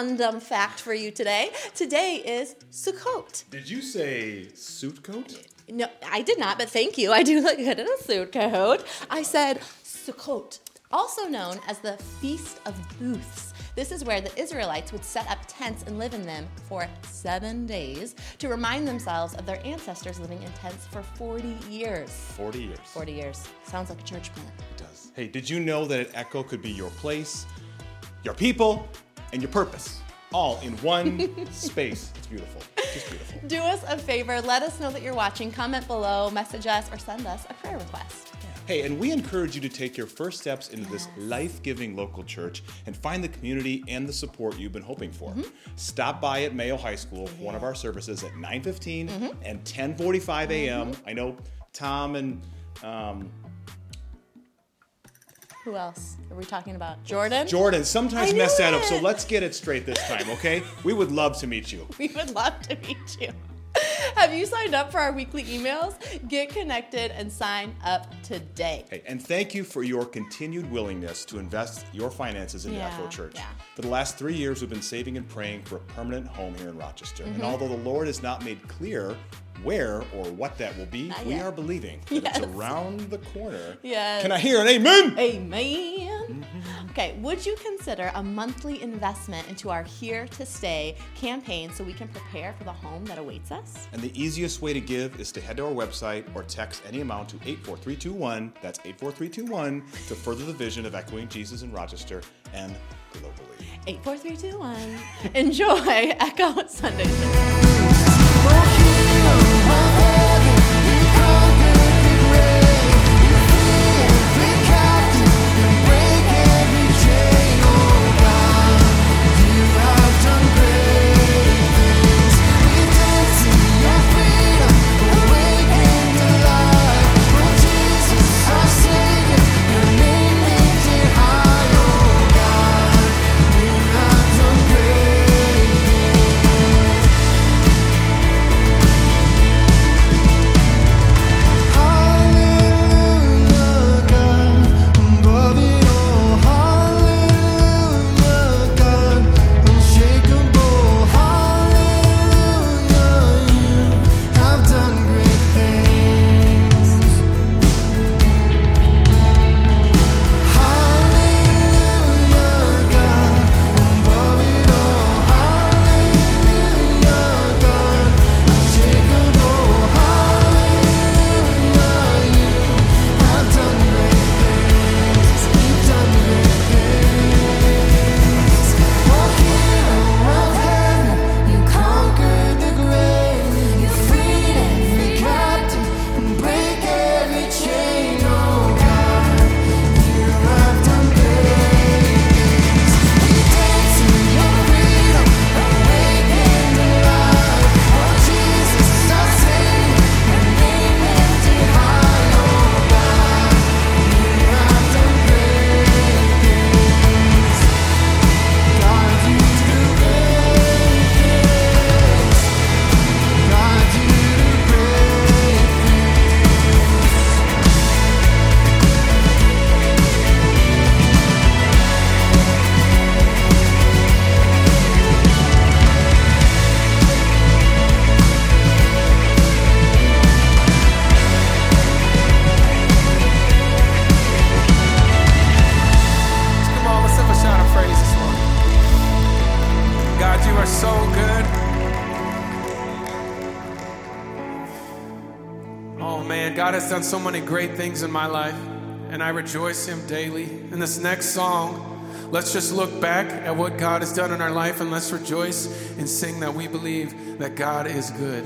random fact for you today. Today is Sukkot. Did you say suit coat? No, I did not, but thank you. I do look good in a suit coat. I said Sukkot, also known as the Feast of Booths. This is where the Israelites would set up tents and live in them for seven days to remind themselves of their ancestors living in tents for 40 years. 40 years. 40 years. Sounds like a church plant. It does. Hey, did you know that an echo could be your place, your people, and your purpose? All in one space. It's beautiful. Just beautiful. Do us a favor, let us know that you're watching, comment below, message us, or send us a prayer request. Hey, and we encourage you to take your first steps into this life giving local church and find the community and the support you've been hoping for. Mm-hmm. Stop by at Mayo High School for one of our services at 9.15 mm-hmm. and 10.45 a.m. Mm-hmm. I know Tom and um, Who else are we talking about? Jordan? Jordan sometimes mess that up, so let's get it straight this time, okay? we would love to meet you. We would love to meet you. Have you signed up for our weekly emails? Get connected and sign up today. Hey, and thank you for your continued willingness to invest your finances into Yeah, Echo Church. yeah. For the last three years, we've been saving and praying for a permanent home here in Rochester. Mm-hmm. And although the Lord has not made clear where or what that will be, we are believing that Yes. it's around the corner. Yes. Can I hear an amen? Amen. Mm-hmm. Okay, would you consider a monthly investment into our Here to Stay campaign so we can prepare for the home that awaits us? And the easiest way to give is to head to our website or text any amount to 84321. That's 84321 to further the vision of echoing Jesus in Rochester and globally. 84321. Enjoy Echo Sunday. Done so many great things in my life, and I rejoice Him daily. In this next song, let's just look back at what God has done in our life and let's rejoice and sing that we believe that God is good.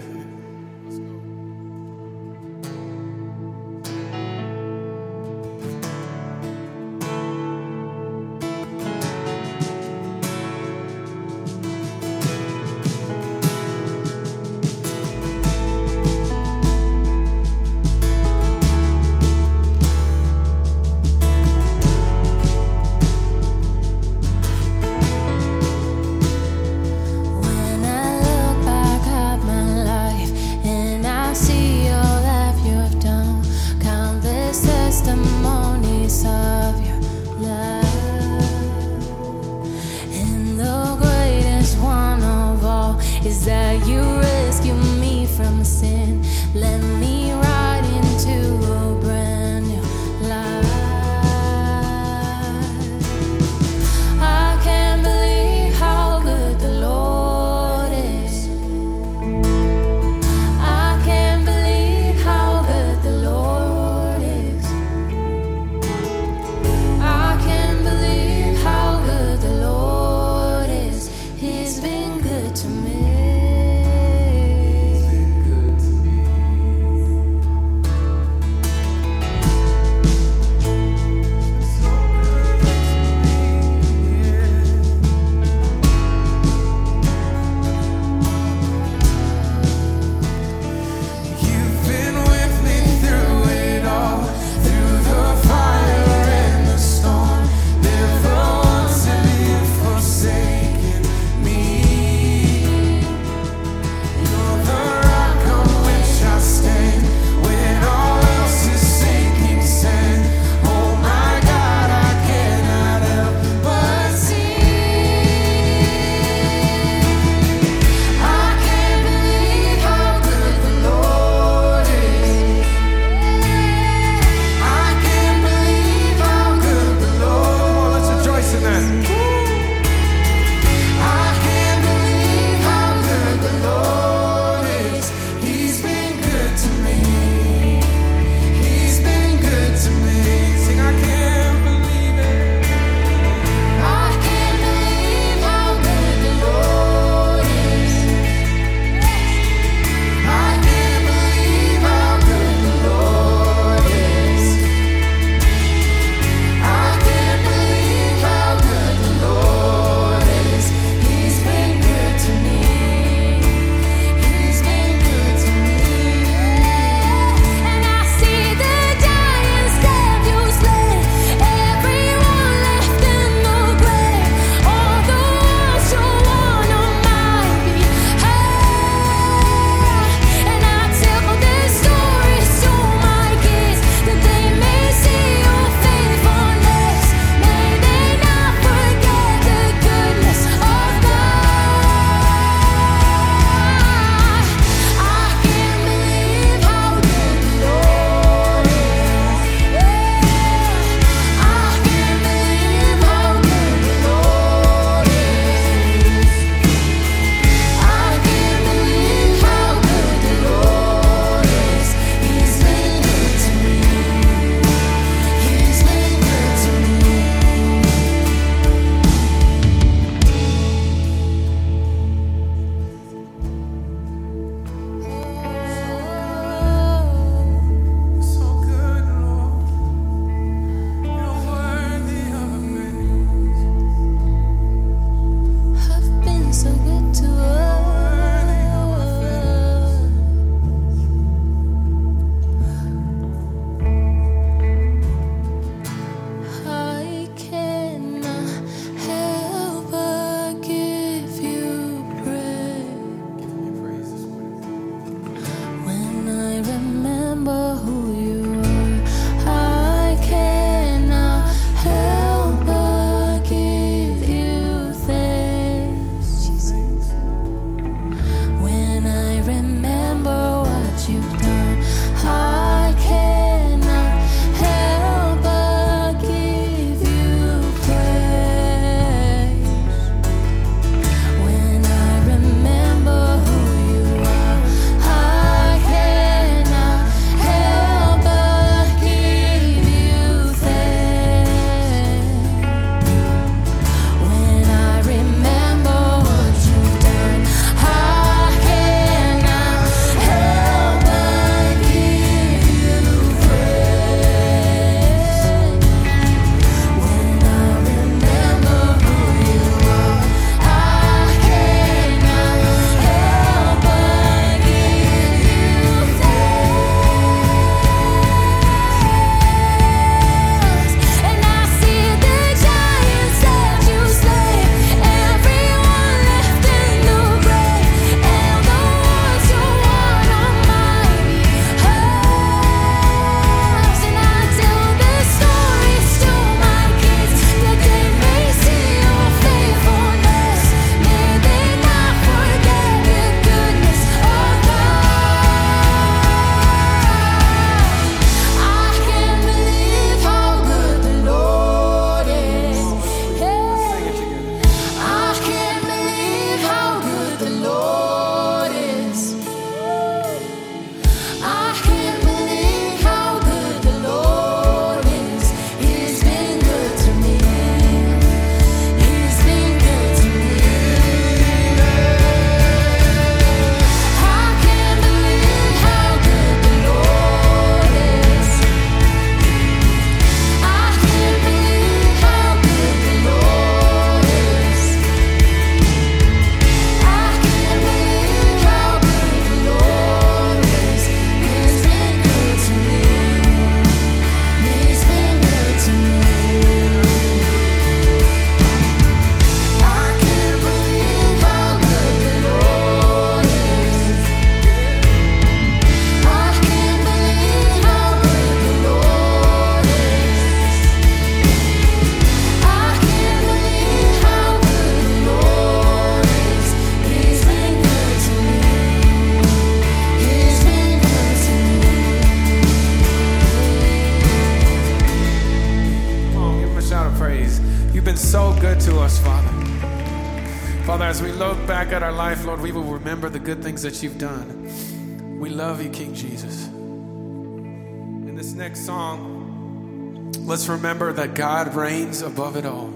things that you've done. We love you, King Jesus. In this next song, let's remember that God reigns above it all.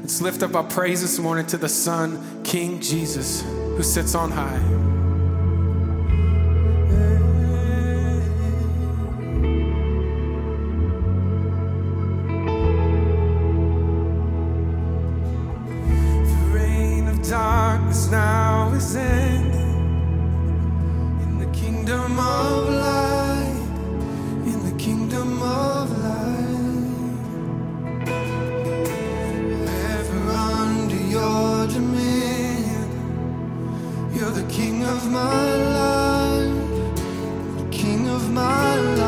Let's lift up our praise this morning to the Son, King Jesus, who sits on high. darkness now is in kingdom of light, in the kingdom of light. Ever under your dominion, you're the king of my life, the king of my life.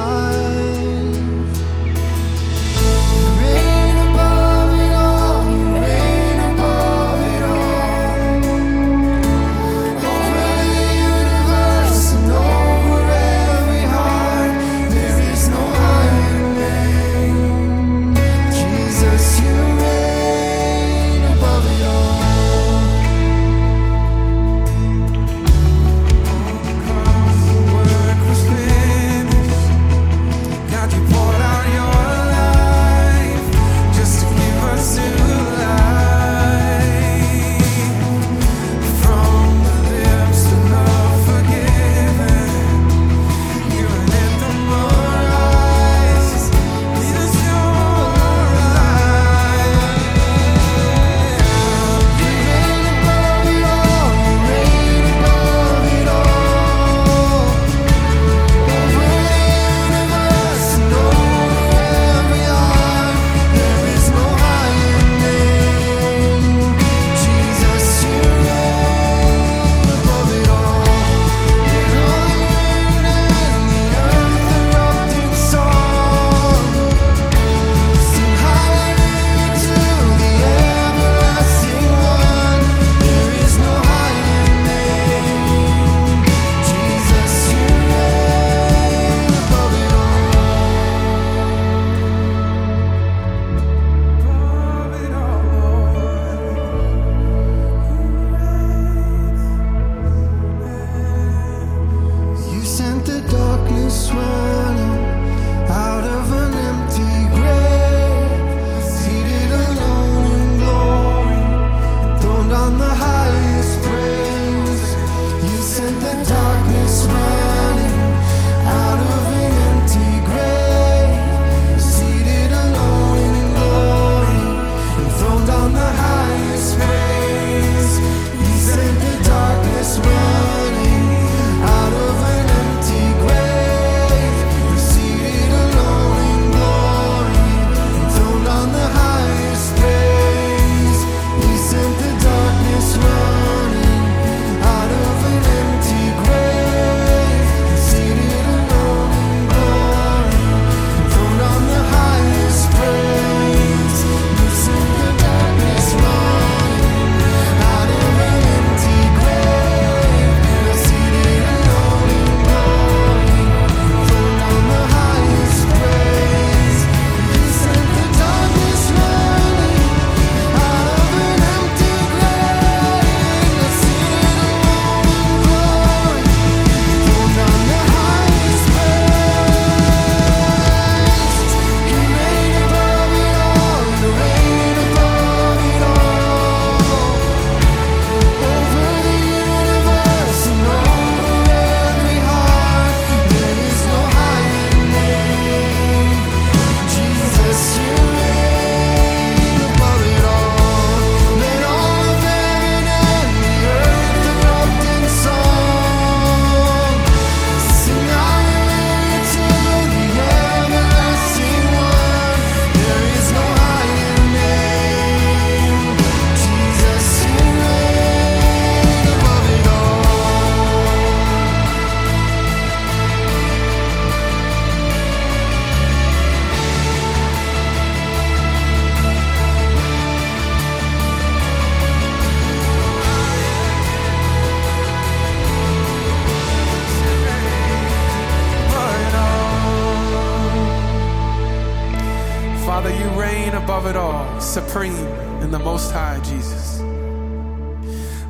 supreme and the most high, Jesus.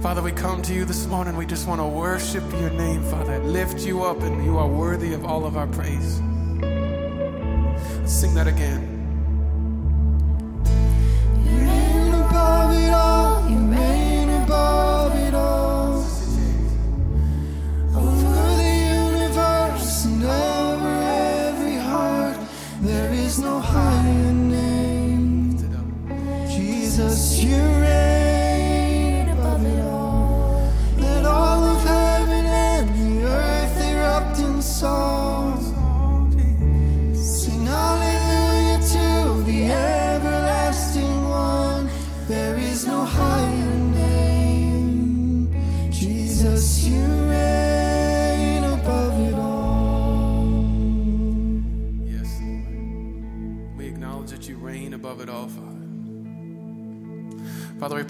Father, we come to you this morning. We just want to worship your name, Father. Lift you up, and you are worthy of all of our praise. Let's sing that again.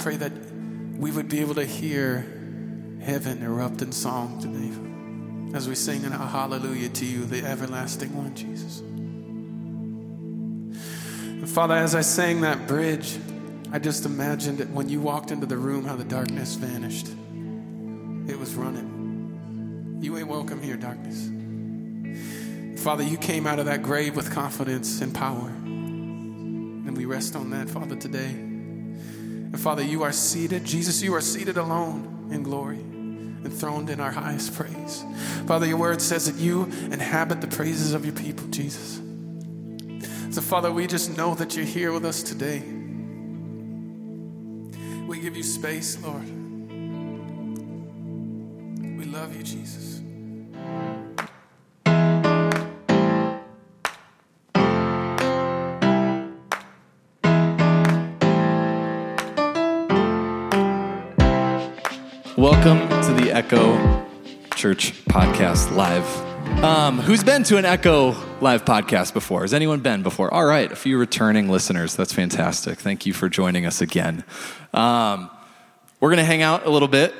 Pray that we would be able to hear heaven erupt in song today as we sing in hallelujah to you, the everlasting one, Jesus. And Father, as I sang that bridge, I just imagined that when you walked into the room, how the darkness vanished. It was running. You ain't welcome here, darkness. Father, you came out of that grave with confidence and power. And we rest on that, Father, today. And Father, you are seated. Jesus, you are seated alone in glory, enthroned in our highest praise. Father, your word says that you inhabit the praises of your people, Jesus. So, Father, we just know that you're here with us today. We give you space, Lord. We love you, Jesus. Church Podcast Live. Um, who's been to an Echo Live podcast before? Has anyone been before? All right, a few returning listeners. That's fantastic. Thank you for joining us again. Um, we're going to hang out a little bit.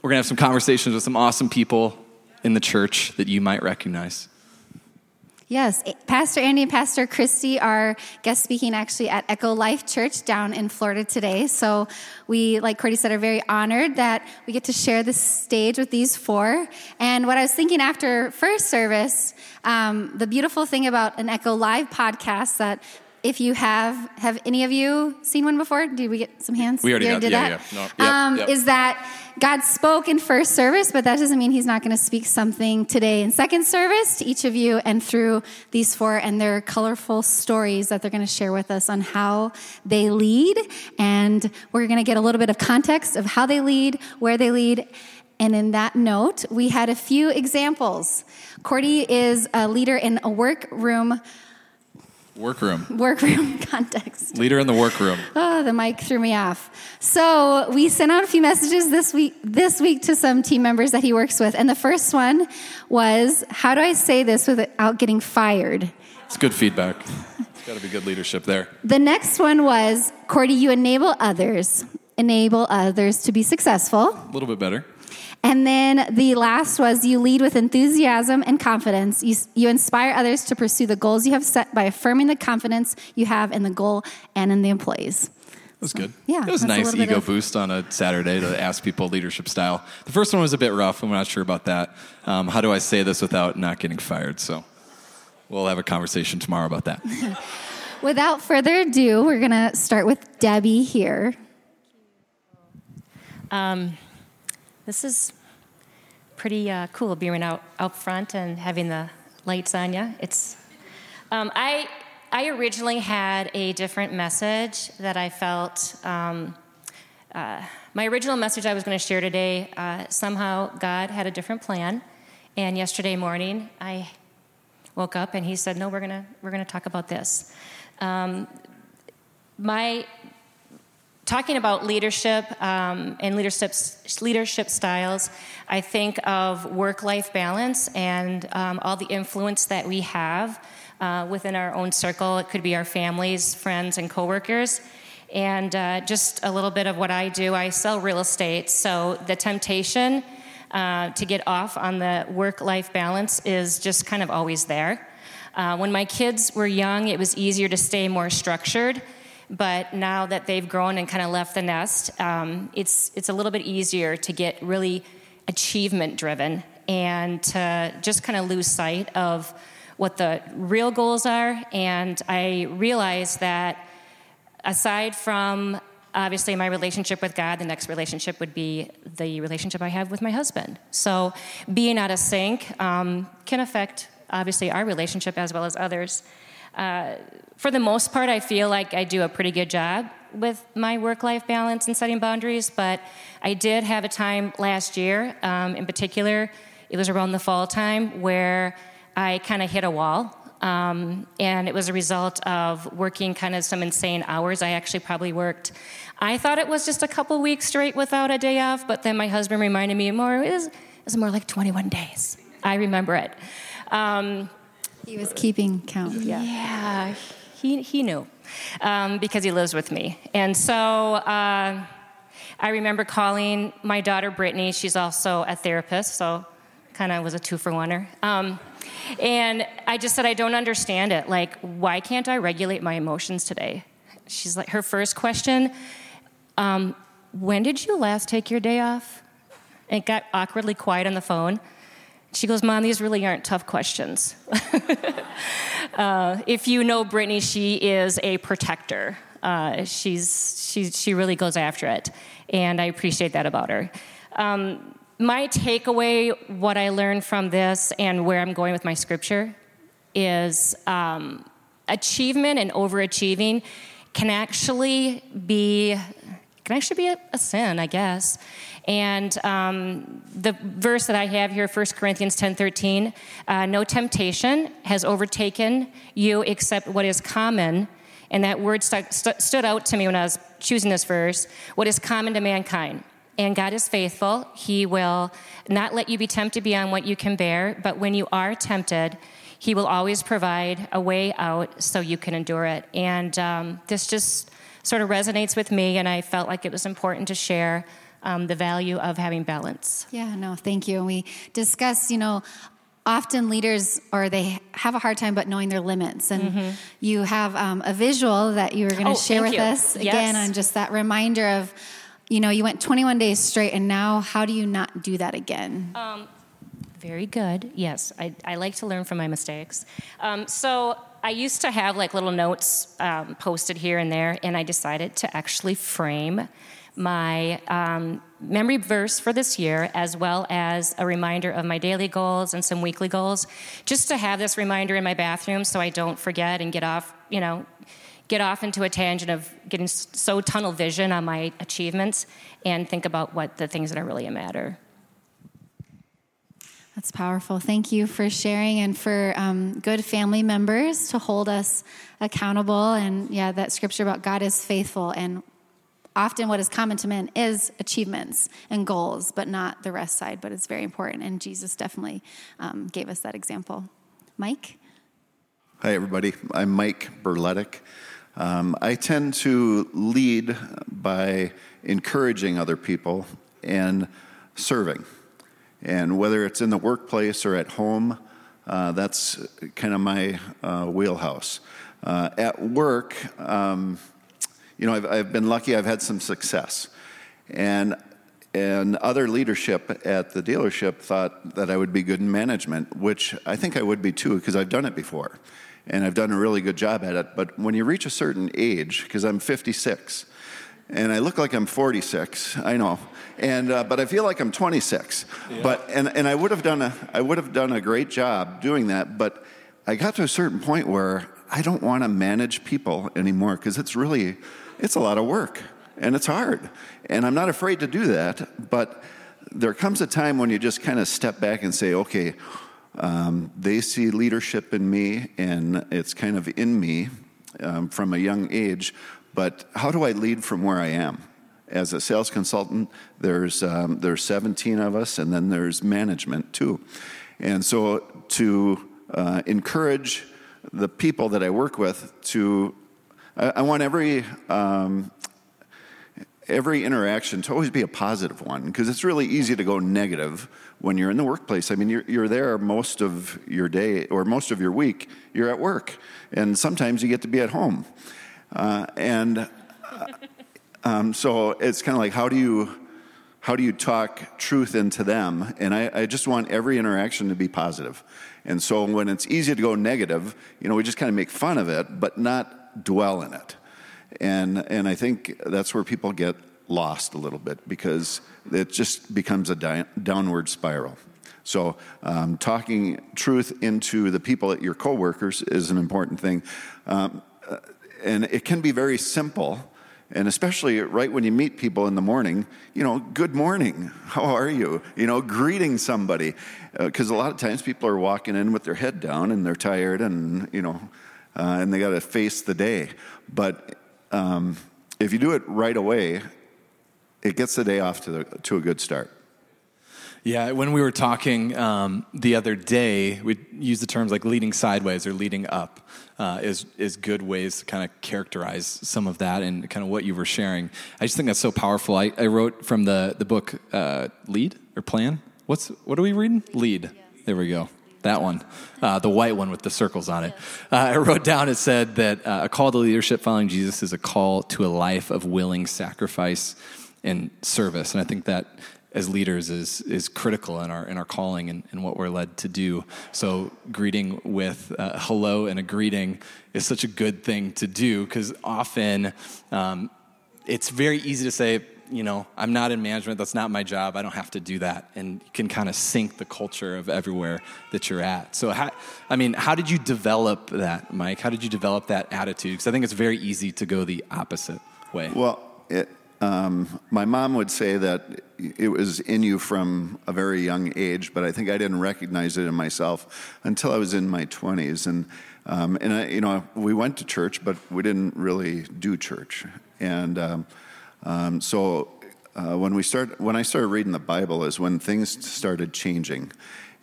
We're going to have some conversations with some awesome people in the church that you might recognize. Yes, Pastor Andy and Pastor Christy are guest speaking actually at Echo Life Church down in Florida today. So we, like Cordy said, are very honored that we get to share the stage with these four. And what I was thinking after first service, um, the beautiful thing about an Echo Live podcast that if you have, have any of you seen one before? Did we get some hands? We already got- did yeah, that? yeah. No, yep, um, yep. Is that God spoke in first service, but that doesn't mean He's not going to speak something today in second service to each of you and through these four and their colorful stories that they're going to share with us on how they lead. And we're going to get a little bit of context of how they lead, where they lead. And in that note, we had a few examples. Cordy is a leader in a workroom Workroom. workroom context. Leader in the workroom. Oh, the mic threw me off. So we sent out a few messages this week this week to some team members that he works with, and the first one was, "How do I say this without getting fired?" It's good feedback. It's got to be good leadership there. The next one was, "Cordy, you enable others, enable others to be successful." A little bit better. And then the last was you lead with enthusiasm and confidence. You, you inspire others to pursue the goals you have set by affirming the confidence you have in the goal and in the employees. That's good. yeah, It was a that's a nice ego of- boost on a Saturday to ask people leadership style. The first one was a bit rough. I'm not sure about that. Um, how do I say this without not getting fired? So we'll have a conversation tomorrow about that. Without further ado, we're going to start with Debbie here. Um, this is pretty uh, cool being out out front and having the lights on you. It's um, I I originally had a different message that I felt. Um, uh, my original message I was going to share today. Uh, somehow God had a different plan, and yesterday morning I woke up and He said, "No, we're gonna we're gonna talk about this." Um, my talking about leadership um, and leadership leadership styles, I think of work-life balance and um, all the influence that we have uh, within our own circle. It could be our families, friends, and coworkers. And uh, just a little bit of what I do. I sell real estate, so the temptation uh, to get off on the work-life balance is just kind of always there. Uh, when my kids were young, it was easier to stay more structured But now that they've grown and kind of left the nest, um, it's it's a little bit easier to get really achievement driven and to just kind of lose sight of what the real goals are. And I realized that aside from obviously my relationship with God, the next relationship would be the relationship I have with my husband. So being out of sync um, can affect obviously our relationship as well as others. Uh, for the most part, I feel like I do a pretty good job with my work life balance and setting boundaries, but I did have a time last year, um, in particular, it was around the fall time, where I kind of hit a wall. Um, and it was a result of working kind of some insane hours. I actually probably worked, I thought it was just a couple weeks straight without a day off, but then my husband reminded me more, it was, it was more like 21 days. I remember it. Um, He was keeping count. Yeah. yeah, he, he knew um, because he lives with me. And so uh, I remember calling my daughter Brittany. She's also a therapist, so kind of was a two for oneer. Um, and I just said, I don't understand it. Like, why can't I regulate my emotions today? She's like, her first question, um, when did you last take your day off? It got awkwardly quiet on the phone. She goes, Mom, these really aren't tough questions. uh, if you know Brittany, she is a protector. Uh, she's, she's, she really goes after it. And I appreciate that about her. Um, my takeaway, what I learned from this and where I'm going with my scripture, is um, achievement and overachieving can actually be can actually be a, a sin, I guess. And um, the verse that I have here, 1 Corinthians 10 13, uh, no temptation has overtaken you except what is common. And that word st- st- stood out to me when I was choosing this verse what is common to mankind. And God is faithful. He will not let you be tempted beyond what you can bear, but when you are tempted, He will always provide a way out so you can endure it. And um, this just sort of resonates with me, and I felt like it was important to share um, the value of having balance. Yeah, no, thank you. And we discuss, you know, often leaders or they have a hard time but knowing their limits and you have um, a visual that you were going to Oh, share with you. us again Yes. on just that reminder of you know you went 21 days straight and now how do you not do that again Very good. Yes, I, I like to learn from my mistakes. Um, so I used to have like little notes um, posted here and there, and I decided to actually frame my um, memory verse for this year, as well as a reminder of my daily goals and some weekly goals, just to have this reminder in my bathroom so I don't forget and get off, you know, get off into a tangent of getting so tunnel vision on my achievements and think about what the things that are really a matter. That's powerful. Thank you for sharing and for um, good family members to hold us accountable. And yeah, that scripture about God is faithful. And often what is common to men is achievements and goals, but not the rest side. But it's very important. And Jesus definitely um, gave us that example. Mike? Hi, everybody. I'm Mike Berletic. Um, I tend to lead by encouraging other people and serving. And whether it's in the workplace or at home, uh, that's kind of my uh, wheelhouse. Uh, at work, um, you know, I've, I've been lucky, I've had some success. And and other leadership at the dealership thought that I would be good in management, which I think I would be too, because I've done it before. And I've done a really good job at it. But when you reach a certain age, because I'm 56, and I look like I'm 46, I know, and uh, but I feel like I'm 26. But and, and I would have done a I would have done a great job doing that. But I got to a certain point where I don't want to manage people anymore because it's really it's a lot of work and it's hard. And I'm not afraid to do that, but there comes a time when you just kind of step back and say, okay, um, they see leadership in me, and it's kind of in me um, from a young age, but how do I lead from where I am? As a sales consultant, there's, um, there's 17 of us, and then there's management too. And so to uh, encourage the people that I work with to, I, I want every um, every interaction to always be a positive one because it's really easy to go negative when you're in the workplace. I mean, you're, you're there most of your day or most of your week, you're at work, and sometimes you get to be at home. Uh, and uh, um, so it's kind of like, how do you how do you talk truth into them? And I, I, just want every interaction to be positive. And so when it's easy to go negative, you know, we just kind of make fun of it, but not dwell in it. And and I think that's where people get lost a little bit because it just becomes a di- downward spiral. So, um, talking truth into the people at your coworkers is an important thing, um, uh, and it can be very simple. And especially right when you meet people in the morning, you know, good morning, how are you? You know, greeting somebody. Because uh, a lot of times people are walking in with their head down and they're tired and, you know, uh, and they got to face the day. But um, if you do it right away, it gets the day off to, the, to a good start. Yeah, when we were talking um, the other day, we use the terms like leading sideways or leading up uh, is is good ways to kind of characterize some of that and kind of what you were sharing. I just think that's so powerful. I, I wrote from the the book uh, Lead or Plan. What's what are we reading? Lead. There we go. That one, uh, the white one with the circles on it. Uh, I wrote down. It said that uh, a call to leadership following Jesus is a call to a life of willing sacrifice and service, and I think that as leaders is is critical in our in our calling and, and what we're led to do. So greeting with a hello and a greeting is such a good thing to do because often um, it's very easy to say, you know, I'm not in management. That's not my job. I don't have to do that, and you can kind of sink the culture of everywhere that you're at. So, how, I mean, how did you develop that, Mike? How did you develop that attitude? Because I think it's very easy to go the opposite way. Well, it, um, my mom would say that it was in you from a very young age, but I think I didn't recognize it in myself until I was in my 20s. And, um, and I, you know, we went to church, but we didn't really do church. And um, um so uh, when, we start, when I started reading the Bible is when things started changing.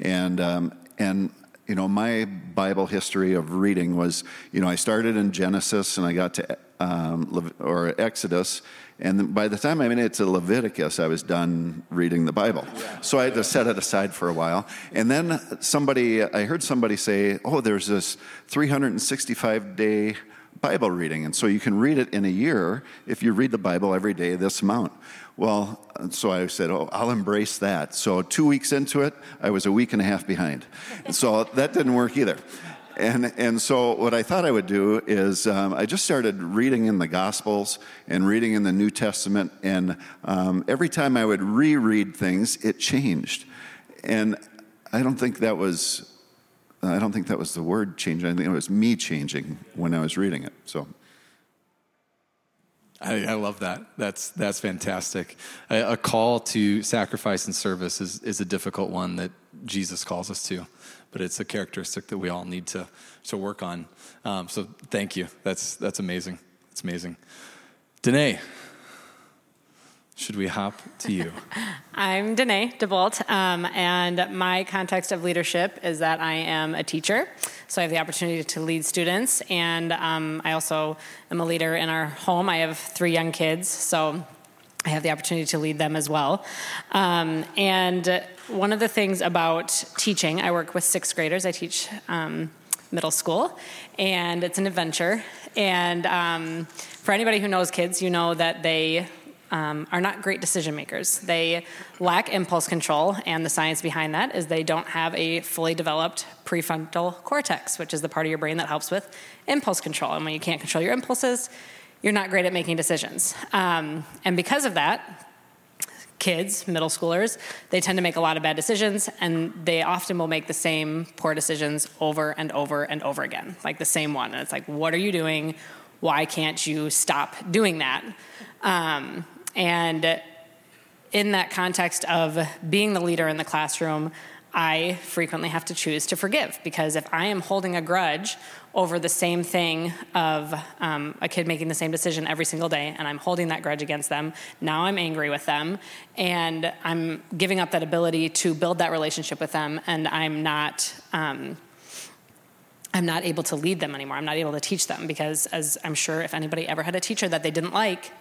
And, um, and you know, my Bible history of reading was, you know, I started in Genesis and I got to um, or Exodus, and by the time I made it to Leviticus, I was done reading the Bible. So I had to set it aside for a while. And then somebody, I heard somebody say, oh, there's this 365 day Bible reading. And so you can read it in a year if you read the Bible every day this amount. Well, so I said, oh, I'll embrace that. So two weeks into it, I was a week and a half behind. And so that didn't work either. And, and so, what I thought I would do is um, I just started reading in the Gospels and reading in the New Testament. And um, every time I would reread things, it changed. And I don't think that was. I don't think that was the word changing. I think it was me changing when I was reading it. So I, I, love that. That's that's fantastic. A, a, call to sacrifice and service is, is a difficult one that Jesus calls us to but it's a characteristic that we all need to, to work on. Um, so thank you. That's, that's amazing. It's amazing. Danae, should we hop to you? I'm Danae DeBolt, um, and my context of leadership is that I am a teacher. So I have the opportunity to lead students, and um, I also am a leader in our home. I have three young kids, so I have the opportunity to lead them as well. Um, and one of the things about teaching, I work with sixth graders, I teach um, middle school, and it's an adventure. And um, for anybody who knows kids, you know that they um, are not great decision makers. They lack impulse control, and the science behind that is they don't have a fully developed prefrontal cortex, which is the part of your brain that helps with impulse control. And when you can't control your impulses, you're not great at making decisions. Um, and because of that, kids, middle schoolers, they tend to make a lot of bad decisions and they often will make the same poor decisions over and over and over again, like the same one. And it's like, what are you doing? Why can't you stop doing that? Um, and in that context of being the leader in the classroom, I frequently have to choose to forgive because if I am holding a grudge over the same thing of um, a kid making the same decision every single day and i'm holding that grudge against them. Now i'm angry with them and i'm giving up that ability to build that relationship with them and i'm not um, i'm not able to lead them anymore. I'm not able to teach them because as i'm sure if anybody ever had a teacher that they didn't like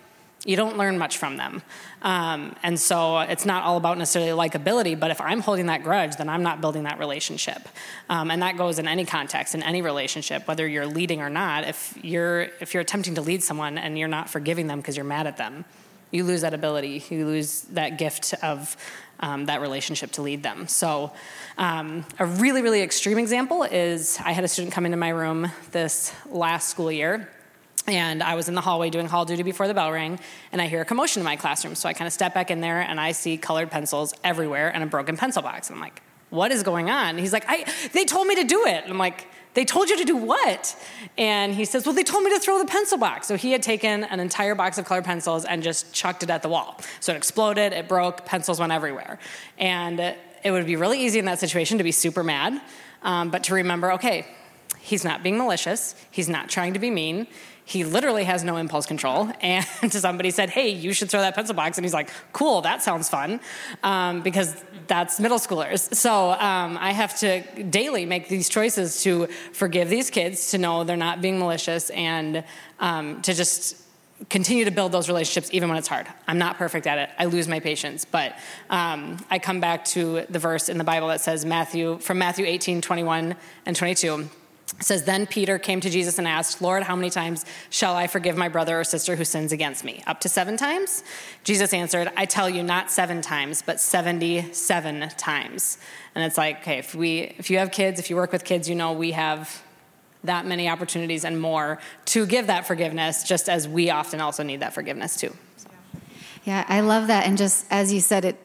You don't learn much from them. Um, and so it's not all about necessarily likability, but if I'm holding that grudge, then I'm not building that relationship. Um, and that goes in any context, in any relationship, whether you're leading or not. If you're, if you're attempting to lead someone and you're not forgiving them because you're mad at them, you lose that ability. You lose that gift of um, that relationship to lead them. So, um, a really, really extreme example is I had a student come into my room this last school year and I was in the hallway doing hall duty before the bell rang, and I hear a commotion in my classroom. So I kind of step back in there, and I see colored pencils everywhere and a broken pencil box. And I'm like, "What is going on?" He's like, "I they told me to do it." And I'm like, "They told you to do what?" And he says, "Well, they told me to throw the pencil box." So he had taken an entire box of colored pencils and just chucked it at the wall. So it exploded, it broke, pencils went everywhere, and it would be really easy in that situation to be super mad, um, but to remember, okay, he's not being malicious, he's not trying to be mean he literally has no impulse control. And somebody said, hey, you should throw that pencil box. And he's like, cool, that sounds fun, um, because that's middle schoolers. So um, I have to daily make these choices to forgive these kids, to know they're not being malicious, and um, to just continue to build those relationships even when it's hard. I'm not perfect at it. I lose my patience, but um, I come back to the verse in the Bible that says Matthew from Matthew 18, 21 and 22 it says, Then Peter came to Jesus and asked, Lord, how many times shall I forgive my brother or sister who sins against me? Up to seven times? Jesus answered, I tell you, not seven times, but 77 times. And it's like, okay, if, we, if you have kids, if you work with kids, you know we have that many opportunities and more to give that forgiveness, just as we often also need that forgiveness too. So. Yeah, I love that. And just as you said it,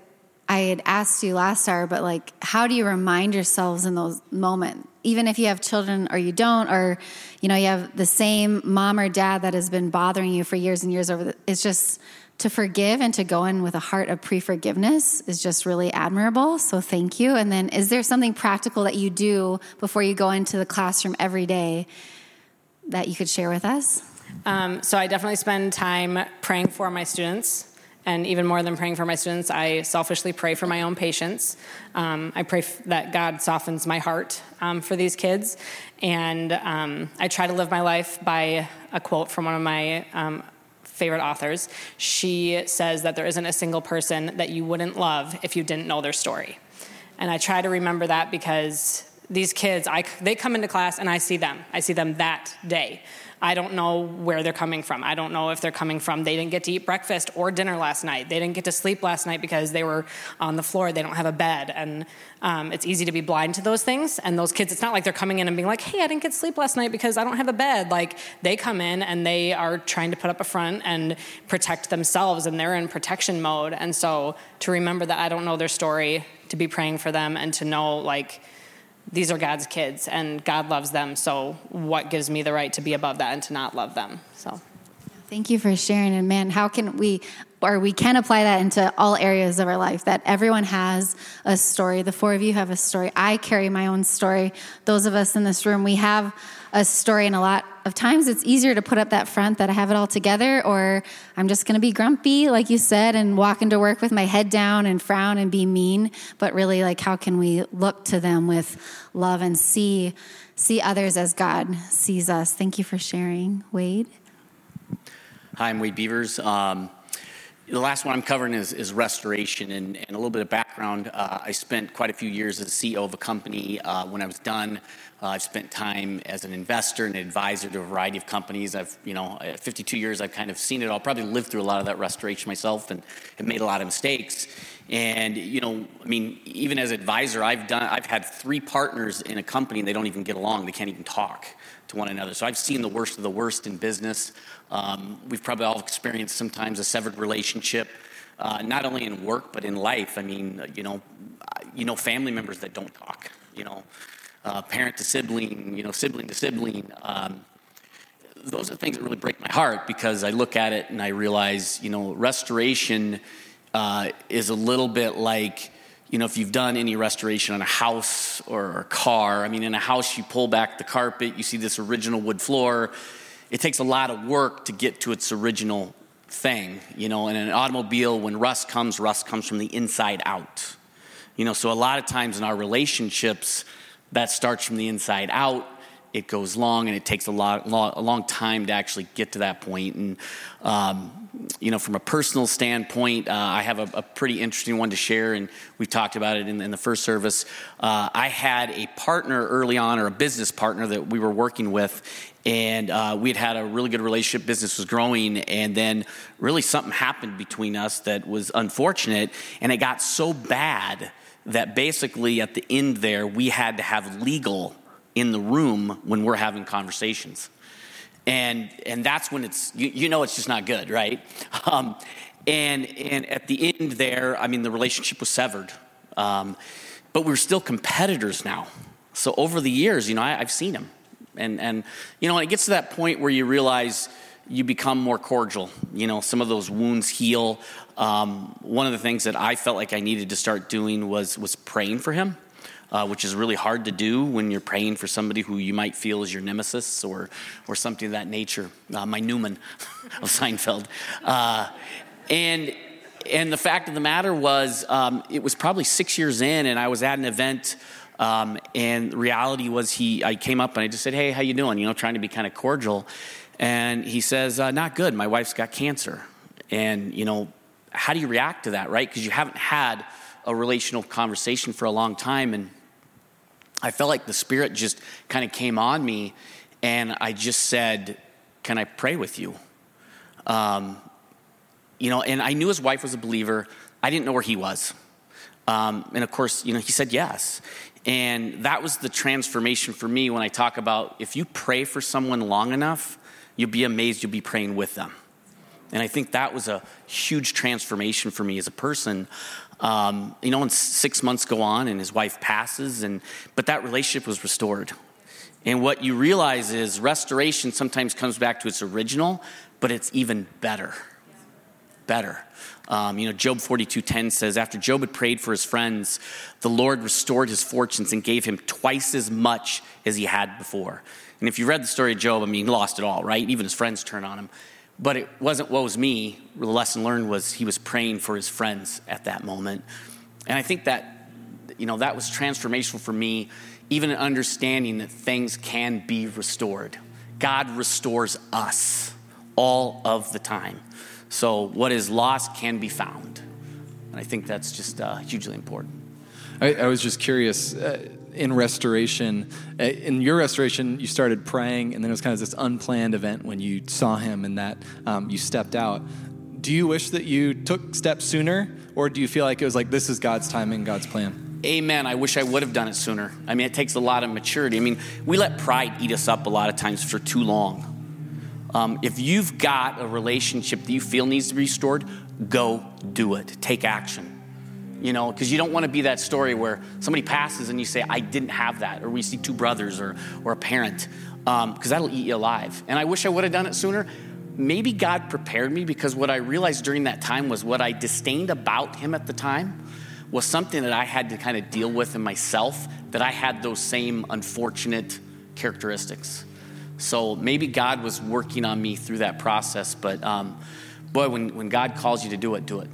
I had asked you last hour, but like, how do you remind yourselves in those moments? even if you have children or you don't, or you know you have the same mom or dad that has been bothering you for years and years over. The, it's just to forgive and to go in with a heart of pre-forgiveness is just really admirable. So thank you. And then, is there something practical that you do before you go into the classroom every day that you could share with us? Um, so I definitely spend time praying for my students. And even more than praying for my students, I selfishly pray for my own patience. Um, I pray f- that God softens my heart um, for these kids. And um, I try to live my life by a quote from one of my um, favorite authors. She says that there isn't a single person that you wouldn't love if you didn't know their story. And I try to remember that because these kids, I, they come into class and I see them. I see them that day. I don't know where they're coming from. I don't know if they're coming from they didn't get to eat breakfast or dinner last night. They didn't get to sleep last night because they were on the floor. They don't have a bed. And um, it's easy to be blind to those things. And those kids, it's not like they're coming in and being like, hey, I didn't get sleep last night because I don't have a bed. Like they come in and they are trying to put up a front and protect themselves and they're in protection mode. And so to remember that I don't know their story, to be praying for them and to know like, these are God's kids and God loves them. So, what gives me the right to be above that and to not love them? So, thank you for sharing. And man, how can we, or we can apply that into all areas of our life that everyone has a story. The four of you have a story. I carry my own story. Those of us in this room, we have a story, and a lot of times it's easier to put up that front that I have it all together, or I'm just going to be grumpy, like you said, and walk into work with my head down and frown and be mean. But really, like, how can we look to them with love and see see others as God sees us? Thank you for sharing, Wade. Hi, I'm Wade Beavers. Um, the last one I'm covering is, is restoration and, and, a little bit of background. Uh, I spent quite a few years as CEO of a company. Uh, when I was done, I've spent time as an investor and advisor to a variety of companies. I've, you know, 52 years, I've kind of seen it all. Probably lived through a lot of that restoration myself and have made a lot of mistakes. And you know, I mean, even as advisor, I've done, I've had three partners in a company and they don't even get along. They can't even talk to one another. So I've seen the worst of the worst in business. Um, we've probably all experienced sometimes a severed relationship. Uh, not only in work but in life. I mean, you know, you know, family members that don't talk. You know, uh, parent to sibling, you know, sibling to sibling. Um, those are things that really break my heart because I look at it and I realize, you know, restoration uh, is a little bit like, you know, if you've done any restoration on a house or a car. I mean, in a house, you pull back the carpet, you see this original wood floor. It takes a lot of work to get to its original thing, you know. In an automobile, when rust comes, rust comes from the inside out. You know, so a lot of times in our relationships, that starts from the inside out. it goes long, and it takes a lot, long, a long time to actually get to that point. And um, you know, from a personal standpoint, uh, I have a, a, pretty interesting one to share, and we talked about it in, in the first service. Uh, I had a partner early on, or a business partner that we were working with, and uh, we had had a really good relationship. Business was growing, and then really something happened between us that was unfortunate, and it got so bad that basically at the end there, we had to have legal in the room when we're having conversations. And and that's when it's you, you know it's just not good right? Um, and and at the end there i mean the relationship was severed. Um, but we're still competitors now. So over the years you know I, have seen him and and you know it gets to that point where you realize you become more cordial you know some of those wounds heal um, one of the things that i felt like i needed to start doing was was praying for him uh, which is really hard to do when you're praying for somebody who you might feel is your nemesis or, or something of that nature. Uh, my Newman of Seinfeld. Uh, and, and the fact of the matter was, um, it was probably six years in, and I was at an event. Um, and reality was, he, I came up and I just said, "Hey, how you doing?" You know, trying to be kind of cordial. And he says, uh, "Not good. My wife's got cancer." And you know, how do you react to that, right? Because you haven't had a relational conversation for a long time, and I felt like the Spirit just kind of came on me, and I just said, Can I pray with you? Um, you know, and I knew his wife was a believer. I didn't know where he was. Um, and of course, you know, he said yes. And that was the transformation for me when I talk about if you pray for someone long enough, you'll be amazed you'll be praying with them. And I think that was a huge transformation for me as a person um, you know, and six months go on, and his wife passes, and but that relationship was restored. And what you realize is restoration sometimes comes back to its original, but it's even better. Better. Um, you know, Job 42:10 says, after Job had prayed for his friends, the Lord restored his fortunes and gave him twice as much as he had before. And if you read the story of Job, I mean, he lost it all, right? Even his friends turn on him. But it wasn't woe's me. The lesson learned was he was praying for his friends at that moment. And I think that, you know, that was transformational for me, even in understanding that things can be restored. God restores us all of the time. So what is lost can be found. And I think that's just uh, hugely important. I, I was just curious. Uh, in restoration, uh, in your restoration, you started praying, and then it was kind of this unplanned event when you saw him and that um, you stepped out. Do you wish that you took steps sooner, or do you feel like it was like this is God's timing, God's plan? Amen. I wish I would have done it sooner. I mean, it takes a lot of maturity. I mean, we let pride eat us up a lot of times for too long. Um, if you've got a relationship that you feel needs to be restored, go do it. Take action you know, because you don't want to be that story where somebody passes and you say, I didn't have that, or we see two brothers or, or a parent, because um, that'll eat you alive. And I wish I would have done it sooner. Maybe God prepared me because what I realized during that time was what I disdained about Him at the time was something that I had to kind of deal with in myself, that I had those same unfortunate characteristics. So maybe God was working on me through that process, but um, boy, when, when God calls you to do it, do it.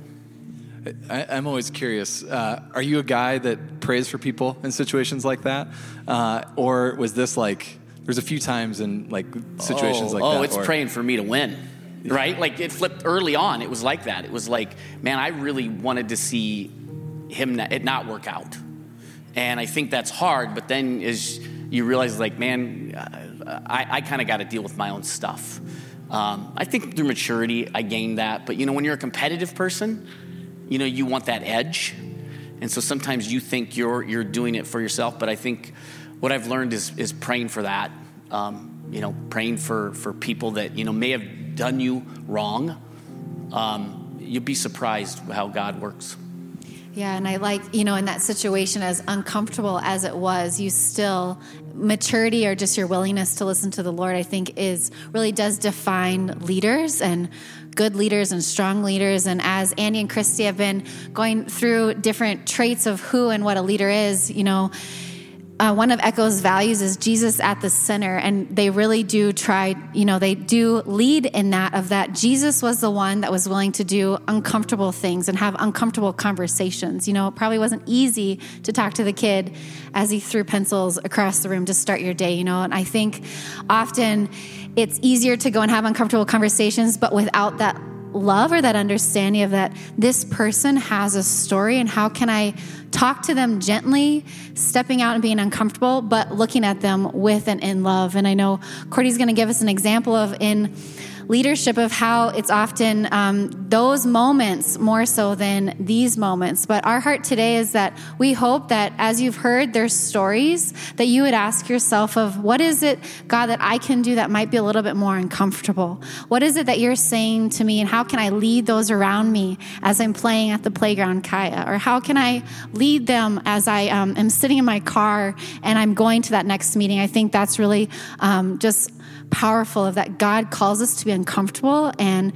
I, am always curious. Uh, are you a guy that prays for people in situations like that, uh, or was this like? There's a few times in like situations oh, like oh, that. Oh, it's or, praying for me to win, right? Like it flipped early on. It was like that. It was like, man, I really wanted to see him not, it not work out, and I think that's hard. But then as you realize, like, man, uh, I, I kind of got to deal with my own stuff. Um, I think through maturity, I gained that. But you know, when you're a competitive person you know, you want that edge. And so sometimes you think you're, you're doing it for yourself, but I think what I've learned is, is praying for that. Um, you know, praying for, for people that, you know, may have done you wrong. Um, you'll be surprised how God works. Yeah, and I like, you know, in that situation, as uncomfortable as it was, you still, maturity or just your willingness to listen to the Lord, I think, is really does define leaders and good leaders and strong leaders. And as Andy and Christy have been going through different traits of who and what a leader is, you know, uh, one of Echo's values is Jesus at the center, and they really do try, you know, they do lead in that of that Jesus was the one that was willing to do uncomfortable things and have uncomfortable conversations. You know, it probably wasn't easy to talk to the kid as he threw pencils across the room to start your day, you know, and I think often it's easier to go and have uncomfortable conversations, but without that love or that understanding of that this person has a story and how can I talk to them gently, stepping out and being uncomfortable, but looking at them with and in love. And I know Cordy's going to give us an example of in leadership of how it's often um, those moments more so than these moments. But our heart today is that we hope that as you've heard their stories, that you would ask yourself of what is it, God, that I can do that might be a little bit more uncomfortable? What is it that you're saying to me, and how can I lead those around me as I'm playing at the playground, Kaya? Or how can I lead them as I um, am sitting in my car and I'm going to that next meeting? I think that's really um, just powerful of that God calls us to be uncomfortable and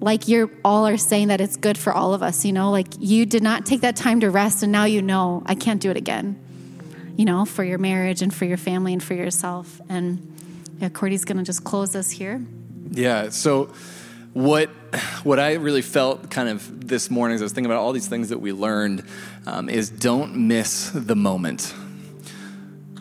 like you're all are saying that it's good for all of us, you know, like you did not take that time to rest and now you know I can't do it again. You know, for your marriage and for your family and for yourself. And yeah, Cordy's gonna just close us here. Yeah. So what what I really felt kind of this morning as I was thinking about all these things that we learned um, is don't miss the moment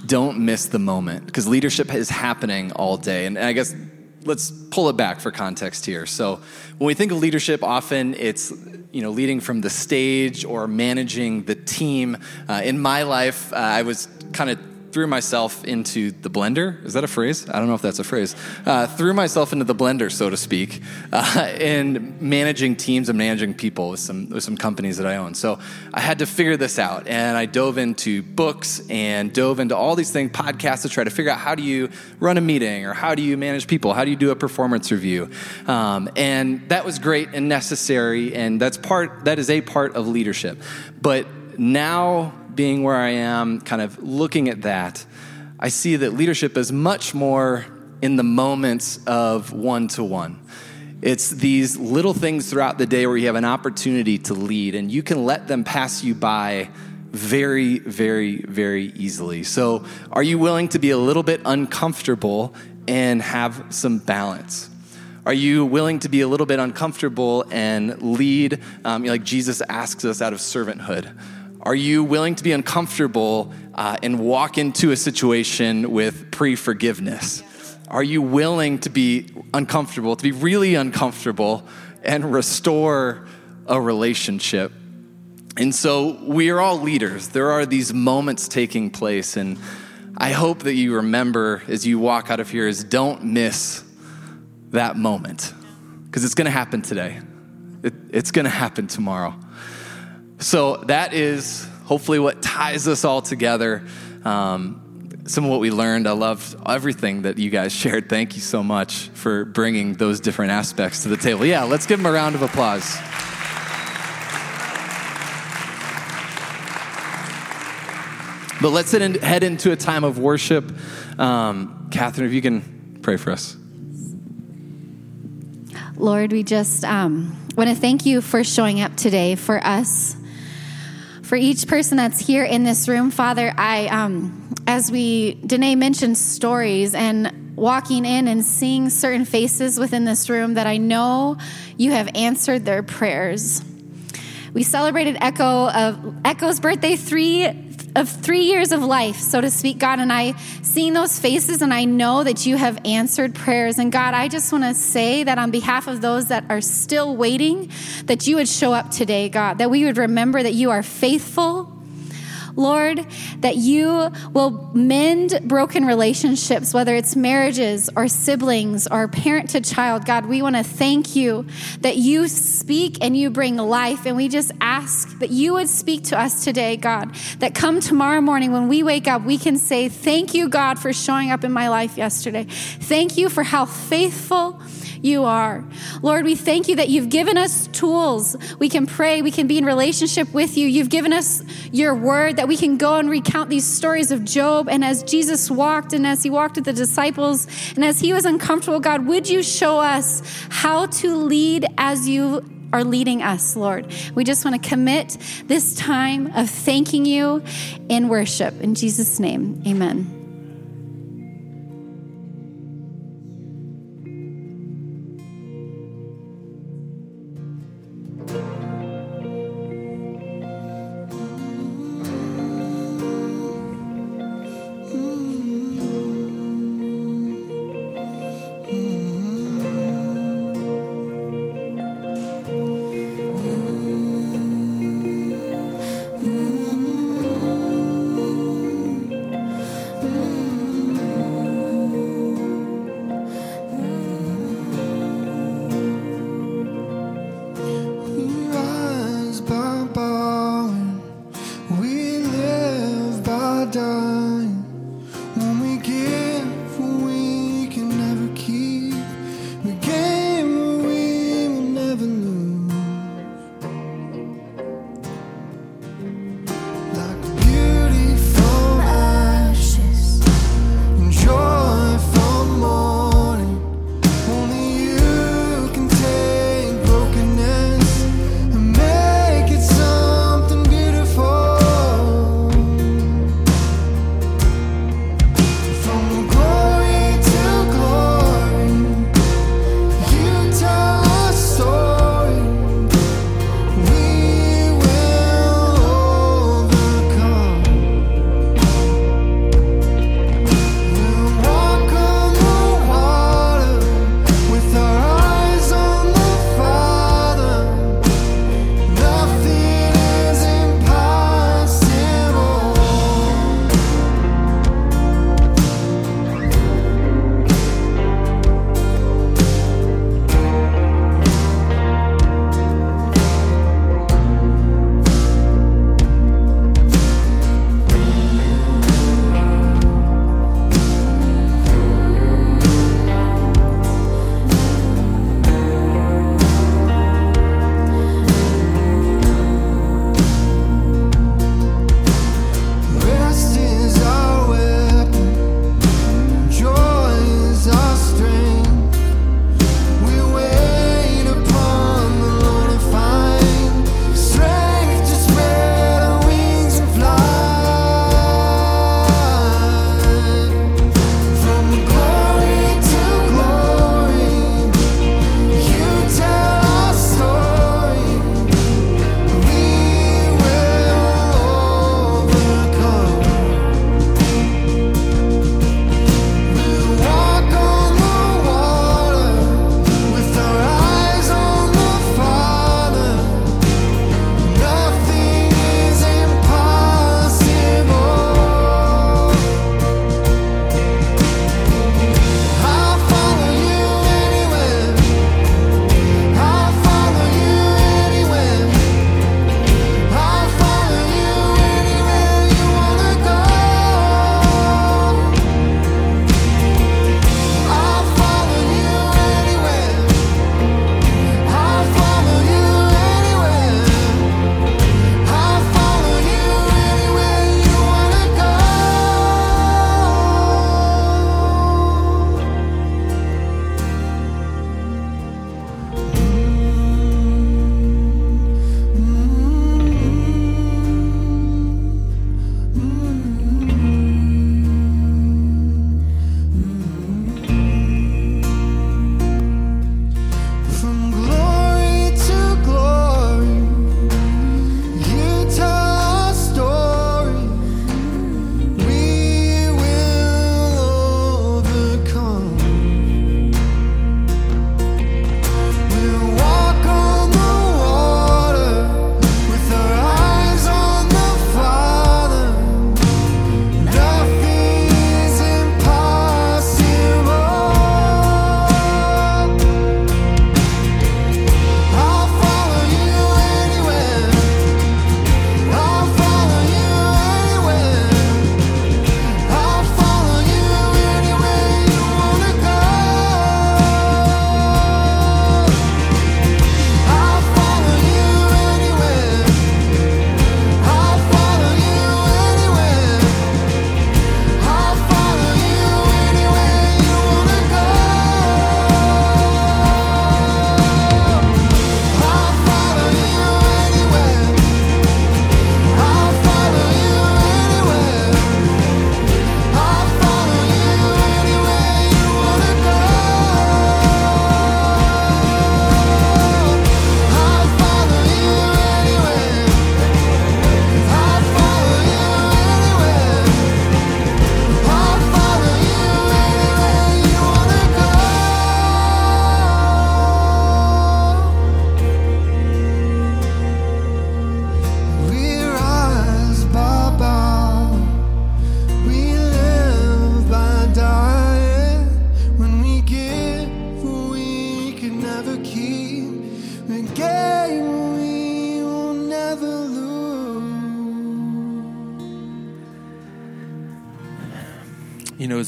don't miss the moment because leadership is happening all day. And I guess let's pull it back for context here. So when we think of leadership, often it's you know leading from the stage or managing the team. Uh, in my life, uh, I was kind of threw myself into the blender. Is that a phrase? I don't know if that's a phrase. Uh, threw myself into the blender, so to speak, uh, in managing teams and managing people with some with some companies that I own. So I had to figure this out, and I dove into books and dove into all these things, podcasts to try to figure out how do you run a meeting or how do you manage people, how do you do a performance review, um, and that was great and necessary, and that's part that is a part of leadership, but now being where I am, kind of looking at that, I see that leadership is much more in the moments of one to one. It's these little things throughout the day where you have an opportunity to lead, and you can let them pass you by very, very, very easily. So, are you willing to be a little bit uncomfortable and have some balance? Are you willing to be a little bit uncomfortable and lead um, like Jesus asks us out of servanthood? Are you willing to be uncomfortable uh, and walk into a situation with pre forgiveness? Are you willing to be uncomfortable, to be really uncomfortable, and restore a relationship? And so we are all leaders. There are these moments taking place. And I hope that you remember as you walk out of here is don't miss that moment because it's going to happen today. It, it's going to happen tomorrow. So that is hopefully what ties us all together. Um, some of what we learned. I loved everything that you guys shared. Thank you so much for bringing those different aspects to the table. Yeah, let's give them a round of applause. But let's head into a time of worship. Um, Catherine, if you can pray for us. Lord, we just um, want to thank you for showing up today for us for each person that's here in this room, Father, I, um, as we, Danae mentioned stories and walking in and seeing certain faces within this room that I know you have answered their prayers. We celebrated Echo of Echo's birthday three of three years of life, so to speak, God. And I seeing those faces, and I know that you have answered prayers. And God, I just want to say that on behalf of those that are still waiting, that you would show up today, God, that we would remember that you are faithful Lord, that you will mend broken relationships, whether it's marriages or siblings or parent to child. God, we want to thank you that you speak and you bring life. And we just ask that you would speak to us today, God, that come tomorrow morning when we wake up, we can say, Thank you, God, for showing up in my life yesterday. Thank you for how faithful you are. Lord, we thank you that you've given us tools. We can pray, we can be in relationship with you. You've given us your word that we can go and recount these stories of Job. And as Jesus walked and as he walked with the disciples and as he was uncomfortable, God, would you show us how to lead as you are leading us, Lord. We just want to commit this time of thanking you in worship. In Jesus' name, amen.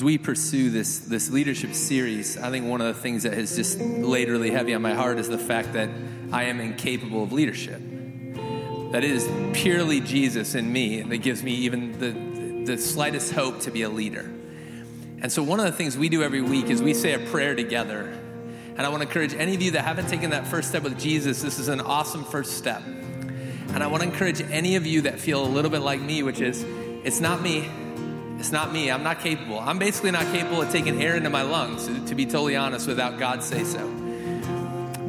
As we pursue this this leadership series, I think one of the things that has just laid really heavy on my heart is the fact that I am incapable of leadership. That it is purely Jesus in me that gives me even the the slightest hope to be a leader. And so one of the things we do every week is we say a prayer together. And I want to encourage any of you that haven't taken that first step with Jesus, this is an awesome first step. And I want to encourage any of you that feel a little bit like me, which is, it's not me. It's not me. I'm not capable. I'm basically not capable of taking air into my lungs, to be totally honest, without God say so.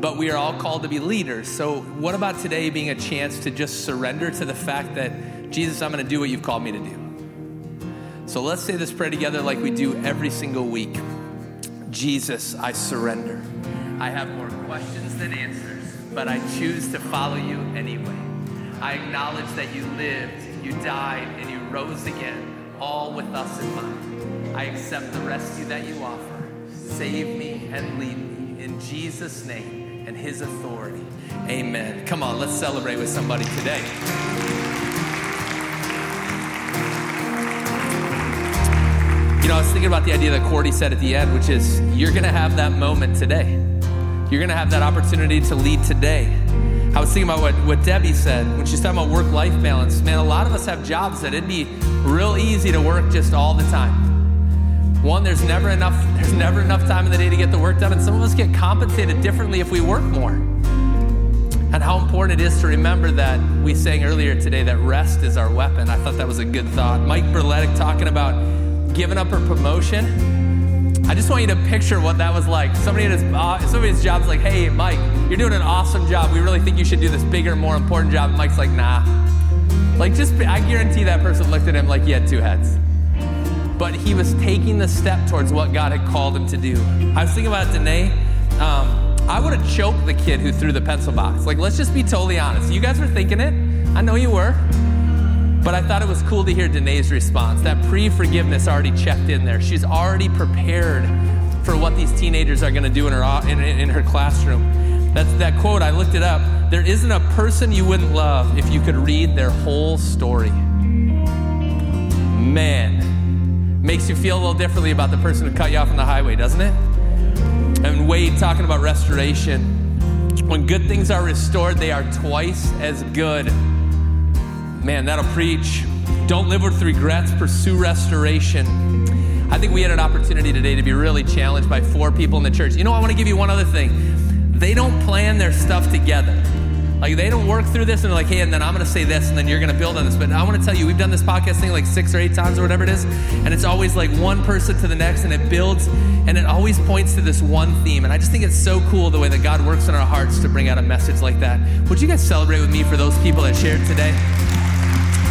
But we are all called to be leaders. So, what about today being a chance to just surrender to the fact that, Jesus, I'm going to do what you've called me to do? So, let's say this prayer together like we do every single week. Jesus, I surrender. I have more questions than answers, but I choose to follow you anyway. I acknowledge that you lived, you died, and you rose again, all with us in mind. I accept the rescue that you offer. Save me and lead me in Jesus' name and his authority. Amen. Come on, let's celebrate with somebody today. You know, I was thinking about the idea that Cordy said at the end, which is you're going to have that moment today. You're going to have that opportunity to lead today. I was thinking about what, what Debbie said when she's talking about work life balance. Man, a lot of us have jobs that it'd be real easy to work just all the time. One, there's never enough there's never enough time in the day to get the work done, and some of us get compensated differently if we work more. And how important it is to remember that we sang earlier today that rest is our weapon. I thought that was a good thought. Mike Berletic talking about giving up her promotion. I just want you to picture what that was like. Somebody at his uh, somebody's job's like, "Hey, Mike, you're doing an awesome job. We really think you should do this bigger, more important job." And Mike's like, "Nah." Like, just I guarantee that person looked at him like he had two heads. But he was taking the step towards what God had called him to do. I was thinking about Danae. Um, I would have choked the kid who threw the pencil box. Like, let's just be totally honest. You guys were thinking it. I know you were. But I thought it was cool to hear Danae's response. That pre forgiveness already checked in there. She's already prepared for what these teenagers are going to do in her, in, in her classroom. That's that quote, I looked it up. There isn't a person you wouldn't love if you could read their whole story. Man, makes you feel a little differently about the person who cut you off on the highway, doesn't it? And Wade talking about restoration. When good things are restored, they are twice as good. Man, that'll preach. Don't live with regrets, pursue restoration. I think we had an opportunity today to be really challenged by four people in the church. You know, I want to give you one other thing. They don't plan their stuff together. Like they don't work through this and they're like, hey, and then I'm gonna say this, and then you're gonna build on this. But I want to tell you, we've done this podcast thing like six or eight times or whatever it is, and it's always like one person to the next, and it builds, and it always points to this one theme. And I just think it's so cool the way that God works in our hearts to bring out a message like that. Would you guys celebrate with me for those people that shared today?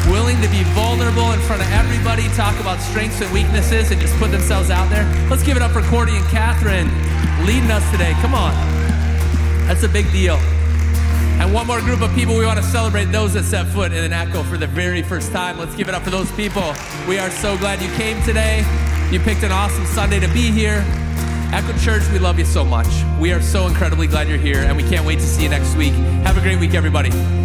willing to be vulnerable in front of everybody, talk about strengths and weaknesses, and just put themselves out there. Let's give it up for Cordy and Catherine leading us today. Come on. That's a big deal. And one more group of people we want to celebrate those that set foot in an echo for the very first time. Let's give it up for those people. We are so glad you came today. You picked an awesome Sunday to be here. Echo Church, we love you so much. We are so incredibly glad you're here, and we can't wait to see you next week. Have a great week, everybody.